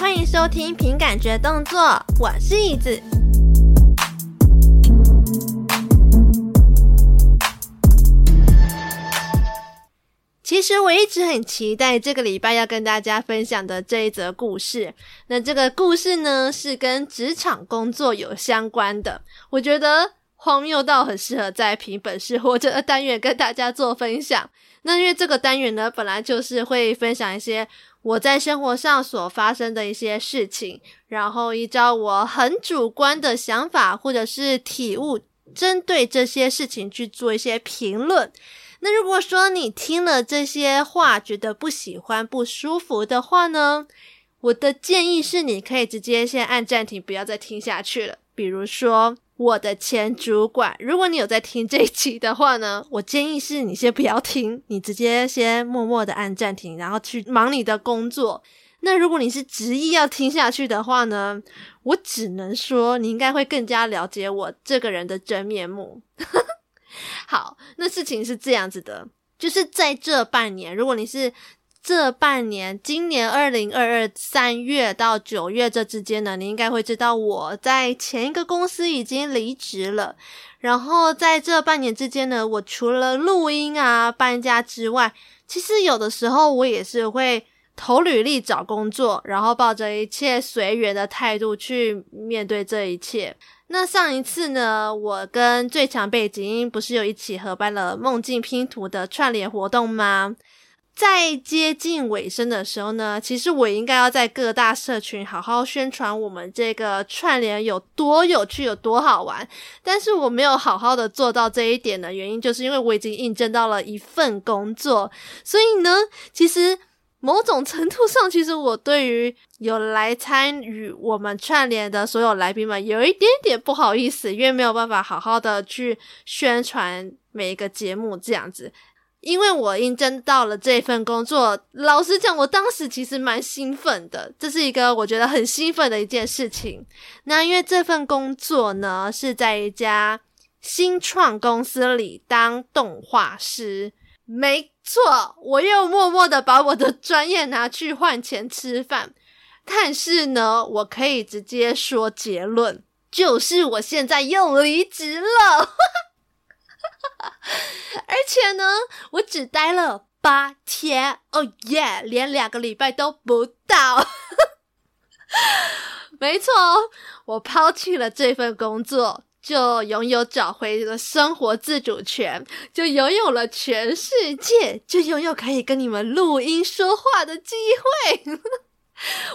欢迎收听凭感觉动作，我是椅子。其实我一直很期待这个礼拜要跟大家分享的这一则故事。那这个故事呢，是跟职场工作有相关的。我觉得荒谬到很适合在凭本事或者单元跟大家做分享。那因为这个单元呢，本来就是会分享一些我在生活上所发生的一些事情，然后依照我很主观的想法或者是体悟，针对这些事情去做一些评论。那如果说你听了这些话觉得不喜欢、不舒服的话呢，我的建议是你可以直接先按暂停，不要再听下去了。比如说。我的前主管，如果你有在听这一期的话呢，我建议是你先不要听，你直接先默默的按暂停，然后去忙你的工作。那如果你是执意要听下去的话呢，我只能说你应该会更加了解我这个人的真面目。好，那事情是这样子的，就是在这半年，如果你是。这半年，今年二零二二三月到九月这之间呢，你应该会知道我在前一个公司已经离职了。然后在这半年之间呢，我除了录音啊、搬家之外，其实有的时候我也是会投履历找工作，然后抱着一切随缘的态度去面对这一切。那上一次呢，我跟最强背景音不是有一起合办了梦境拼图的串联活动吗？在接近尾声的时候呢，其实我应该要在各大社群好好宣传我们这个串联有多有趣、有多好玩。但是我没有好好的做到这一点的原因，就是因为我已经应征到了一份工作。所以呢，其实某种程度上，其实我对于有来参与我们串联的所有来宾们，有一点点不好意思，因为没有办法好好的去宣传每一个节目这样子。因为我应征到了这份工作，老实讲，我当时其实蛮兴奋的，这是一个我觉得很兴奋的一件事情。那因为这份工作呢，是在一家新创公司里当动画师，没错，我又默默的把我的专业拿去换钱吃饭。但是呢，我可以直接说结论，就是我现在又离职了。而且呢，我只待了八天，哦耶，连两个礼拜都不到。没错，我抛弃了这份工作，就拥有找回了生活自主权，就拥有了全世界，就拥有可以跟你们录音说话的机会。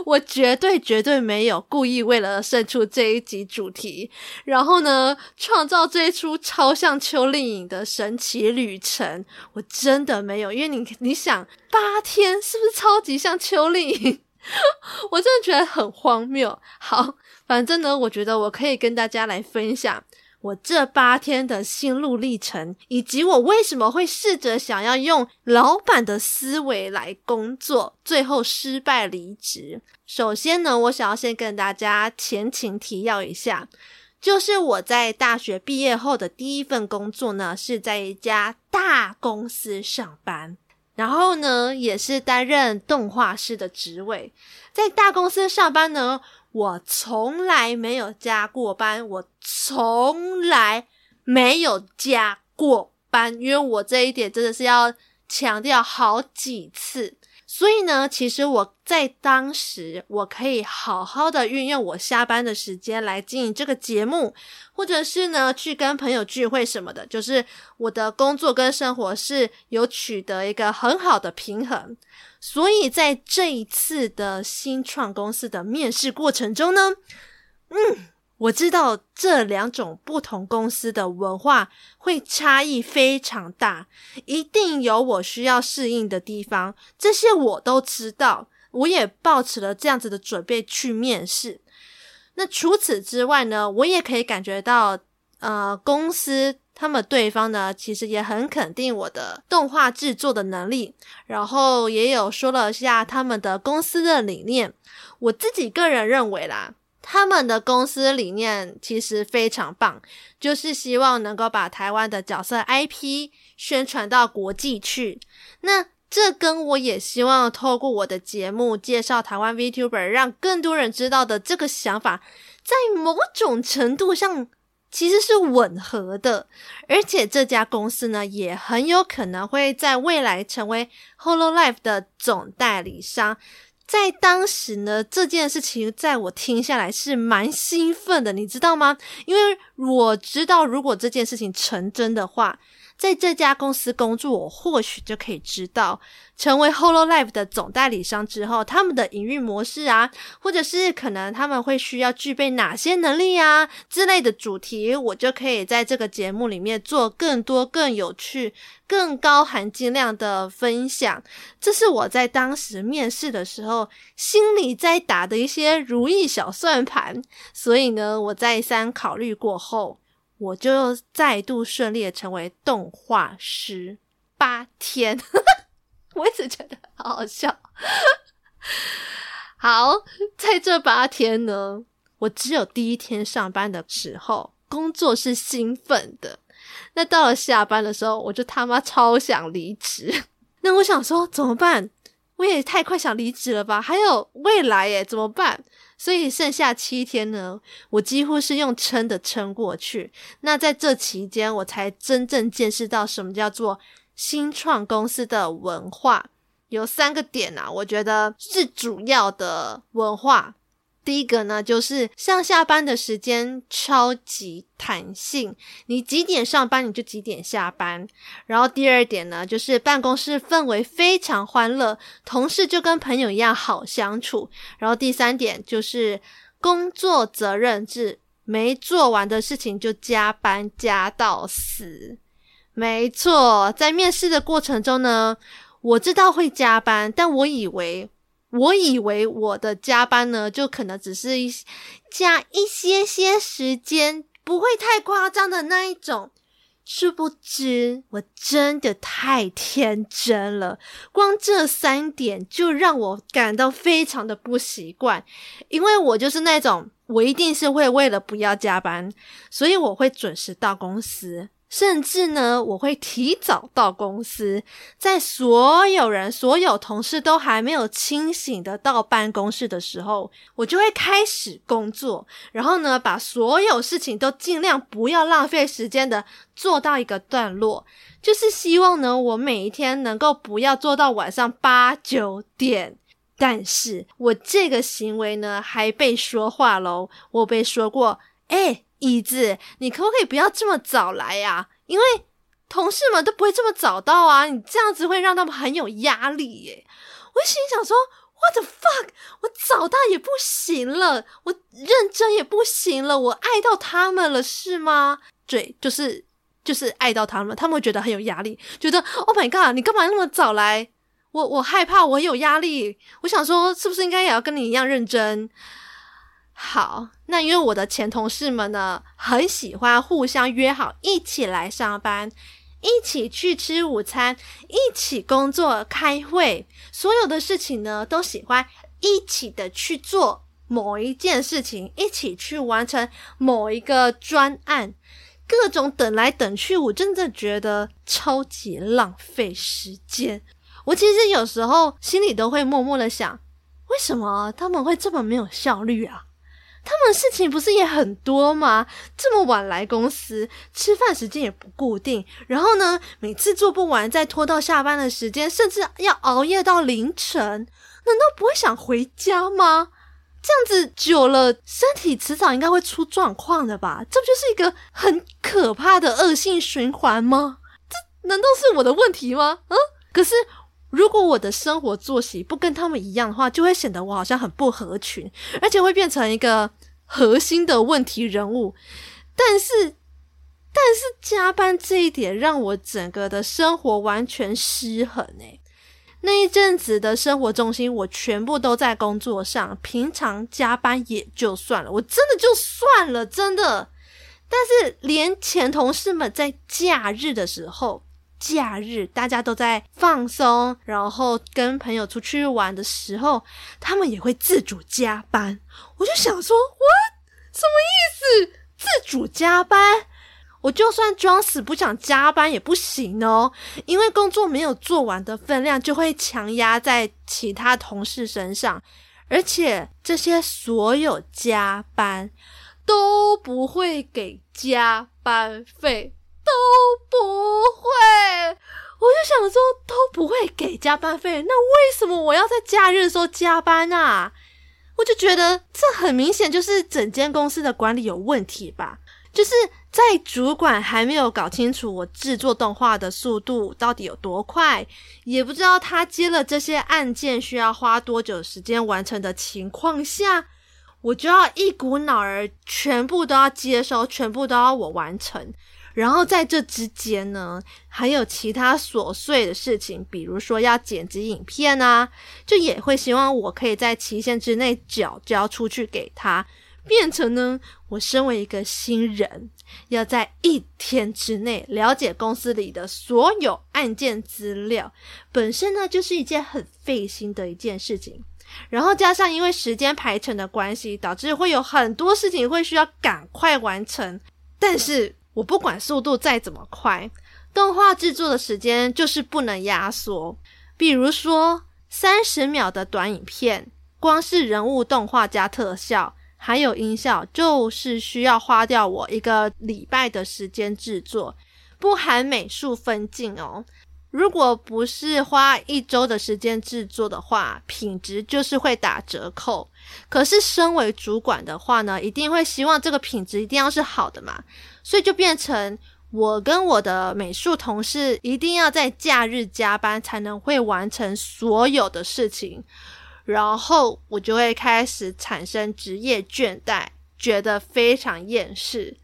我绝对绝对没有故意为了胜出这一集主题，然后呢，创造这一出超像邱丽颖的神奇旅程。我真的没有，因为你你想，八天是不是超级像邱丽颖？我真的觉得很荒谬。好，反正呢，我觉得我可以跟大家来分享。我这八天的心路历程，以及我为什么会试着想要用老板的思维来工作，最后失败离职。首先呢，我想要先跟大家前情提要一下，就是我在大学毕业后的第一份工作呢，是在一家大公司上班，然后呢，也是担任动画师的职位。在大公司上班呢，我从来没有加过班，我从来没有加过班，因为我这一点真的是要强调好几次。所以呢，其实我在当时，我可以好好的运用我下班的时间来经营这个节目，或者是呢，去跟朋友聚会什么的，就是我的工作跟生活是有取得一个很好的平衡。所以在这一次的新创公司的面试过程中呢，嗯。我知道这两种不同公司的文化会差异非常大，一定有我需要适应的地方，这些我都知道，我也抱持了这样子的准备去面试。那除此之外呢，我也可以感觉到，呃，公司他们对方呢，其实也很肯定我的动画制作的能力，然后也有说了下他们的公司的理念。我自己个人认为啦。他们的公司理念其实非常棒，就是希望能够把台湾的角色 IP 宣传到国际去。那这跟我也希望透过我的节目介绍台湾 VTuber，让更多人知道的这个想法，在某种程度上其实是吻合的。而且这家公司呢，也很有可能会在未来成为 Hololive 的总代理商。在当时呢，这件事情在我听下来是蛮兴奋的，你知道吗？因为我知道，如果这件事情成真的话。在这家公司工作，我或许就可以知道，成为 Hololive 的总代理商之后，他们的营运模式啊，或者是可能他们会需要具备哪些能力啊之类的主题，我就可以在这个节目里面做更多、更有趣、更高含金量的分享。这是我在当时面试的时候心里在打的一些如意小算盘。所以呢，我再三考虑过后。我就再度顺利的成为动画师，八天，我一直觉得好好笑。好，在这八天呢，我只有第一天上班的时候，工作是兴奋的。那到了下班的时候，我就他妈超想离职。那我想说怎么办？我也太快想离职了吧？还有未来耶，怎么办？所以剩下七天呢，我几乎是用撑的撑过去。那在这期间，我才真正见识到什么叫做新创公司的文化。有三个点啊，我觉得是主要的文化。第一个呢，就是上下班的时间超级弹性，你几点上班你就几点下班。然后第二点呢，就是办公室氛围非常欢乐，同事就跟朋友一样好相处。然后第三点就是工作责任制，没做完的事情就加班加到死。没错，在面试的过程中呢，我知道会加班，但我以为。我以为我的加班呢，就可能只是一加一些些时间，不会太夸张的那一种。殊不知，我真的太天真了。光这三点就让我感到非常的不习惯，因为我就是那种，我一定是会为了不要加班，所以我会准时到公司。甚至呢，我会提早到公司，在所有人、所有同事都还没有清醒的到办公室的时候，我就会开始工作。然后呢，把所有事情都尽量不要浪费时间的做到一个段落，就是希望呢，我每一天能够不要做到晚上八九点。但是我这个行为呢，还被说话喽。我被说过，诶椅子，你可不可以不要这么早来呀？因为同事们都不会这么早到啊，你这样子会让他们很有压力耶。我心想说，What the fuck？我早到也不行了，我认真也不行了，我爱到他们了是吗？对，就是就是爱到他们，他们会觉得很有压力，觉得 Oh my god，你干嘛那么早来？我我害怕，我有压力。我想说，是不是应该也要跟你一样认真？好，那因为我的前同事们呢，很喜欢互相约好一起来上班，一起去吃午餐，一起工作、开会，所有的事情呢，都喜欢一起的去做某一件事情，一起去完成某一个专案，各种等来等去，我真的觉得超级浪费时间。我其实有时候心里都会默默的想，为什么他们会这么没有效率啊？他们事情不是也很多吗？这么晚来公司，吃饭时间也不固定，然后呢，每次做不完再拖到下班的时间，甚至要熬夜到凌晨，难道不会想回家吗？这样子久了，身体迟早应该会出状况的吧？这不就是一个很可怕的恶性循环吗？这难道是我的问题吗？嗯，可是。如果我的生活作息不跟他们一样的话，就会显得我好像很不合群，而且会变成一个核心的问题人物。但是，但是加班这一点让我整个的生活完全失衡诶。那一阵子的生活重心，我全部都在工作上，平常加班也就算了，我真的就算了，真的。但是连前同事们在假日的时候。假日大家都在放松，然后跟朋友出去玩的时候，他们也会自主加班。我就想说，What？什么意思？自主加班？我就算装死不想加班也不行哦，因为工作没有做完的分量就会强压在其他同事身上，而且这些所有加班都不会给加班费，都不会。我就想说都不会给加班费，那为什么我要在假日的时候加班啊？我就觉得这很明显就是整间公司的管理有问题吧。就是在主管还没有搞清楚我制作动画的速度到底有多快，也不知道他接了这些案件需要花多久时间完成的情况下，我就要一股脑儿全部都要接收，全部都要我完成。然后在这之间呢，还有其他琐碎的事情，比如说要剪辑影片啊，就也会希望我可以在期限之内缴交出去给他。变成呢，我身为一个新人，要在一天之内了解公司里的所有案件资料，本身呢就是一件很费心的一件事情。然后加上因为时间排程的关系，导致会有很多事情会需要赶快完成。但是我不管速度再怎么快，动画制作的时间就是不能压缩。比如说三十秒的短影片，光是人物动画加特效。还有音效，就是需要花掉我一个礼拜的时间制作，不含美术分镜哦。如果不是花一周的时间制作的话，品质就是会打折扣。可是身为主管的话呢，一定会希望这个品质一定要是好的嘛，所以就变成我跟我的美术同事一定要在假日加班，才能会完成所有的事情。然后我就会开始产生职业倦怠，觉得非常厌世。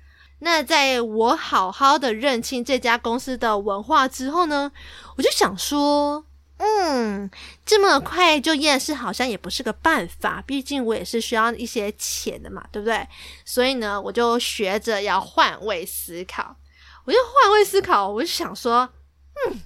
那在我好好的认清这家公司的文化之后呢，我就想说，嗯，这么快就厌世好像也不是个办法，毕竟我也是需要一些钱的嘛，对不对？所以呢，我就学着要换位思考。我就换位思考，我就想说，嗯。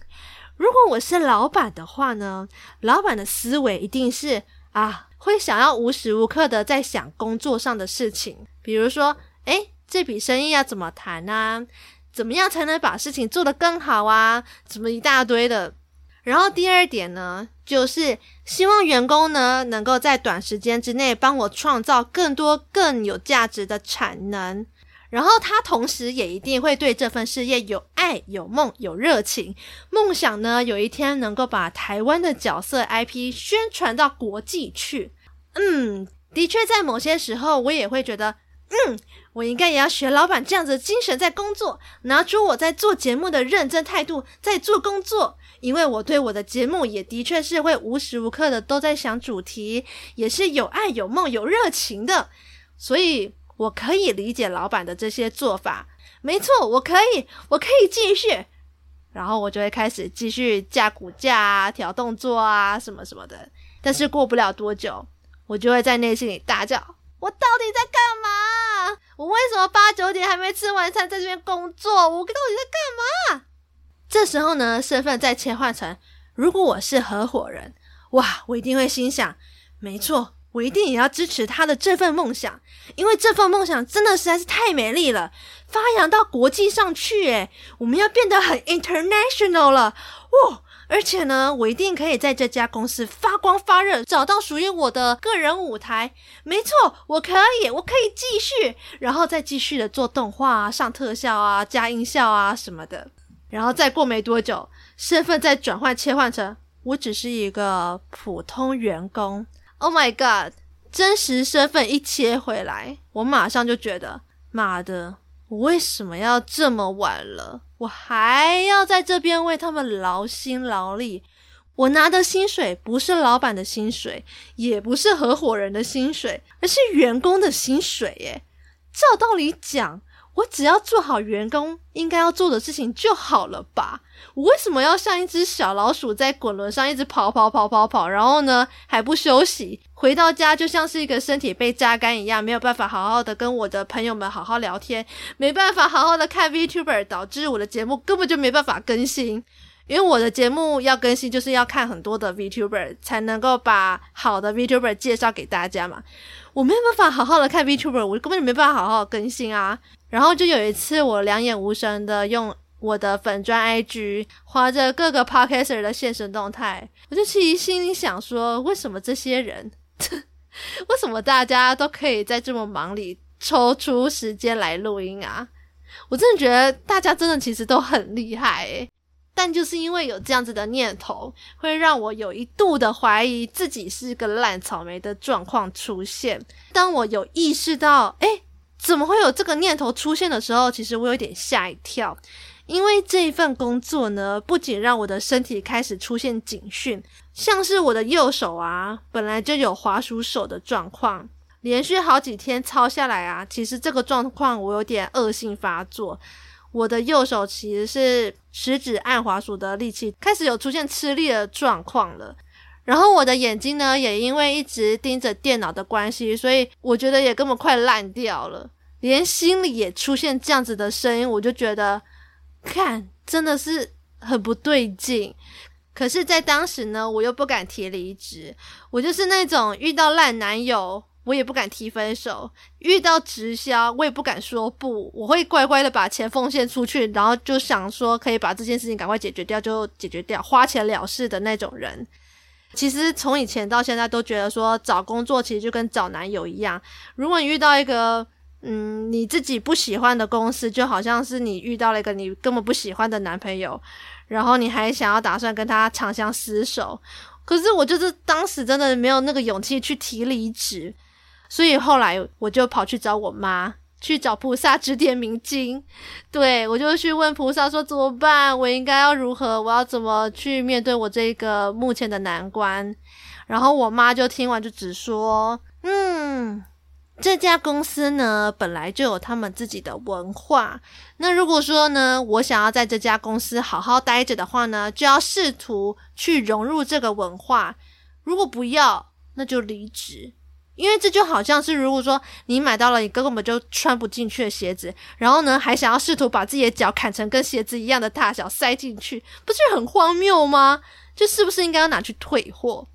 如果我是老板的话呢，老板的思维一定是啊，会想要无时无刻的在想工作上的事情，比如说，诶，这笔生意要怎么谈啊？怎么样才能把事情做得更好啊？怎么一大堆的。然后第二点呢，就是希望员工呢能够在短时间之内帮我创造更多更有价值的产能。然后他同时也一定会对这份事业有爱、有梦、有热情，梦想呢有一天能够把台湾的角色 IP 宣传到国际去。嗯，的确，在某些时候我也会觉得，嗯，我应该也要学老板这样子的精神在工作，拿出我在做节目的认真态度在做工作，因为我对我的节目也的确是会无时无刻的都在想主题，也是有爱、有梦、有热情的，所以。我可以理解老板的这些做法，没错，我可以，我可以继续，然后我就会开始继续架骨架啊、调动作啊什么什么的。但是过不了多久，我就会在内心里大叫：“我到底在干嘛？我为什么八九点还没吃完餐，在这边工作？我到底在干嘛？”这时候呢，身份再切换成，如果我是合伙人，哇，我一定会心想：没错。我一定也要支持他的这份梦想，因为这份梦想真的实在是太美丽了，发扬到国际上去，诶，我们要变得很 international 了，哇！而且呢，我一定可以在这家公司发光发热，找到属于我的个人舞台。没错，我可以，我可以继续，然后再继续的做动画啊，上特效啊，加音效啊什么的，然后再过没多久，身份再转换切换成我只是一个普通员工。Oh my god！真实身份一切回来，我马上就觉得，妈的，我为什么要这么晚了？我还要在这边为他们劳心劳力。我拿的薪水不是老板的薪水，也不是合伙人的薪水，而是员工的薪水。耶，照道理讲，我只要做好员工应该要做的事情就好了吧？我为什么要像一只小老鼠在滚轮上一直跑跑跑跑跑，然后呢还不休息？回到家就像是一个身体被榨干一样，没有办法好好的跟我的朋友们好好聊天，没办法好好的看 VTuber，导致我的节目根本就没办法更新。因为我的节目要更新，就是要看很多的 VTuber 才能够把好的 VTuber 介绍给大家嘛。我没有办法好好的看 VTuber，我根本就没办法好好更新啊。然后就有一次，我两眼无神的用我的粉砖 IG 滑着各个 Podcaster 的现实动态，我就其实心里想说，为什么这些人，为什么大家都可以在这么忙里抽出时间来录音啊？我真的觉得大家真的其实都很厉害诶。但就是因为有这样子的念头，会让我有一度的怀疑自己是个烂草莓的状况出现。当我有意识到，诶，怎么会有这个念头出现的时候，其实我有点吓一跳，因为这一份工作呢，不仅让我的身体开始出现警讯，像是我的右手啊，本来就有滑鼠手的状况，连续好几天操下来啊，其实这个状况我有点恶性发作。我的右手其实是食指按滑鼠的力气开始有出现吃力的状况了，然后我的眼睛呢，也因为一直盯着电脑的关系，所以我觉得也根本快烂掉了，连心里也出现这样子的声音，我就觉得，看真的是很不对劲。可是，在当时呢，我又不敢提离职，我就是那种遇到烂男友。我也不敢提分手，遇到直销我也不敢说不，我会乖乖的把钱奉献出去，然后就想说可以把这件事情赶快解决掉就解决掉，花钱了事的那种人。其实从以前到现在都觉得说找工作其实就跟找男友一样，如果你遇到一个嗯你自己不喜欢的公司，就好像是你遇到了一个你根本不喜欢的男朋友，然后你还想要打算跟他长相厮守，可是我就是当时真的没有那个勇气去提离职。所以后来我就跑去找我妈，去找菩萨指点迷津。对，我就去问菩萨说怎么办？我应该要如何？我要怎么去面对我这个目前的难关？然后我妈就听完就只说：“嗯，这家公司呢，本来就有他们自己的文化。那如果说呢，我想要在这家公司好好待着的话呢，就要试图去融入这个文化。如果不要，那就离职。”因为这就好像是，如果说你买到了你根本就穿不进去的鞋子，然后呢，还想要试图把自己的脚砍成跟鞋子一样的大小塞进去，不是很荒谬吗？就是不是应该要拿去退货？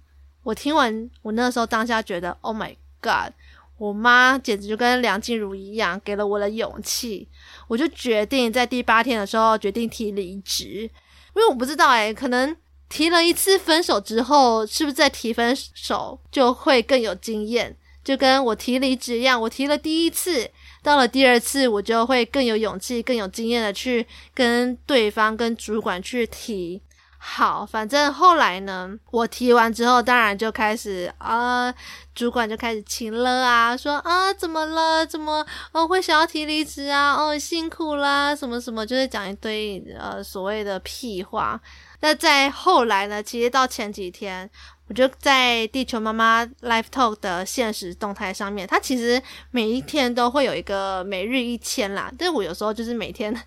我听完，我那时候当下觉得，Oh my God，我妈简直就跟梁静茹一样，给了我的勇气。我就决定在第八天的时候决定提离职，因为我不知道诶，可能。提了一次分手之后，是不是再提分手就会更有经验？就跟我提离职一样，我提了第一次，到了第二次，我就会更有勇气、更有经验的去跟对方、跟主管去提。好，反正后来呢，我提完之后，当然就开始啊，主管就开始亲了啊，说啊，怎么了？怎么哦会想要提离职啊？哦，辛苦啦，什么什么，就是讲一堆呃所谓的屁话。那在后来呢？其实到前几天，我就在地球妈妈 Live Talk 的现实动态上面，它其实每一天都会有一个每日一签啦。但我有时候就是每天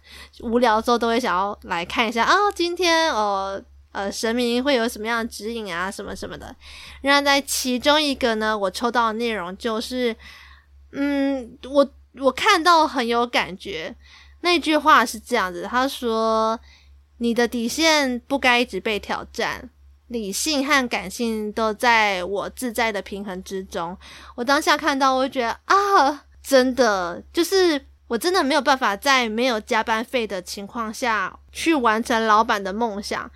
无聊的时候，都会想要来看一下啊，今天哦呃神明会有什么样的指引啊，什么什么的。然后在其中一个呢，我抽到的内容就是，嗯，我我看到很有感觉，那句话是这样子，他说。你的底线不该一直被挑战，理性和感性都在我自在的平衡之中。我当下看到，我就觉得啊，真的就是我真的没有办法在没有加班费的情况下去完成老板的梦想。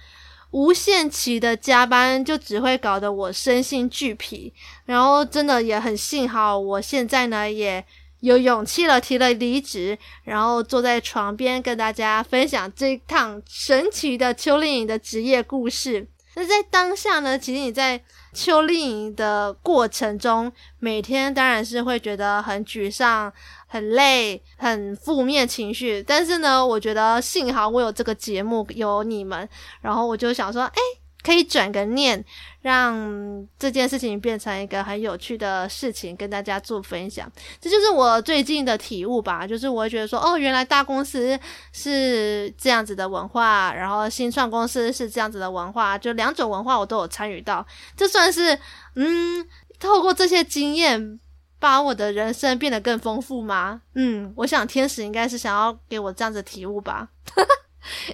无限期的加班就只会搞得我身心俱疲，然后真的也很幸好，我现在呢也。有勇气了，提了离职，然后坐在床边跟大家分享这一趟神奇的秋令营的职业故事。那在当下呢，其实你在秋令营的过程中，每天当然是会觉得很沮丧、很累、很负面情绪。但是呢，我觉得幸好我有这个节目，有你们，然后我就想说，哎。可以转个念，让这件事情变成一个很有趣的事情，跟大家做分享。这就是我最近的体悟吧。就是我会觉得说，哦，原来大公司是这样子的文化，然后新创公司是这样子的文化，就两种文化我都有参与到。这算是，嗯，透过这些经验，把我的人生变得更丰富吗？嗯，我想天使应该是想要给我这样子体悟吧。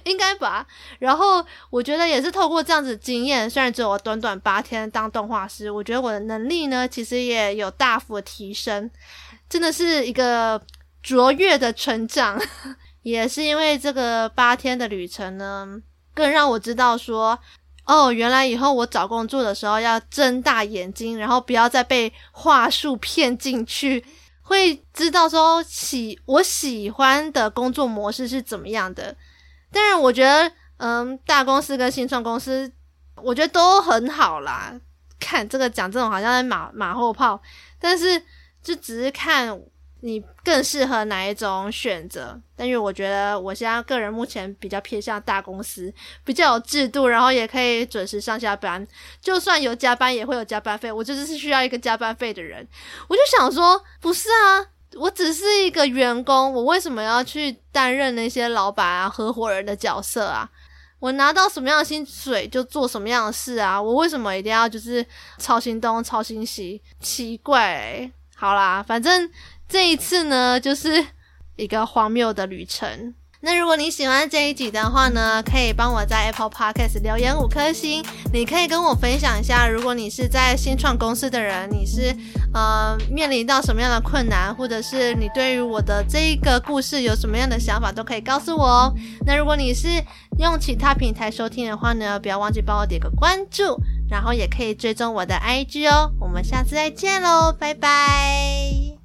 应该吧。然后我觉得也是透过这样子经验，虽然只有短短八天当动画师，我觉得我的能力呢，其实也有大幅提升，真的是一个卓越的成长。也是因为这个八天的旅程呢，更让我知道说，哦，原来以后我找工作的时候要睁大眼睛，然后不要再被话术骗进去，会知道说喜我喜欢的工作模式是怎么样的。当然，我觉得，嗯，大公司跟新创公司，我觉得都很好啦。看这个讲这种好像在马马后炮，但是就只是看。你更适合哪一种选择？但是我觉得我现在个人目前比较偏向大公司，比较有制度，然后也可以准时上下班。就算有加班，也会有加班费。我就是需要一个加班费的人。我就想说，不是啊，我只是一个员工，我为什么要去担任那些老板啊、合伙人的角色啊？我拿到什么样的薪水就做什么样的事啊？我为什么一定要就是操心东、操心西？奇怪。好啦，反正。这一次呢，就是一个荒谬的旅程。那如果你喜欢这一集的话呢，可以帮我在 Apple Podcast 留言五颗星。你可以跟我分享一下，如果你是在新创公司的人，你是呃面临到什么样的困难，或者是你对于我的这一个故事有什么样的想法，都可以告诉我哦。那如果你是用其他平台收听的话呢，不要忘记帮我点个关注，然后也可以追踪我的 IG 哦。我们下次再见喽，拜拜。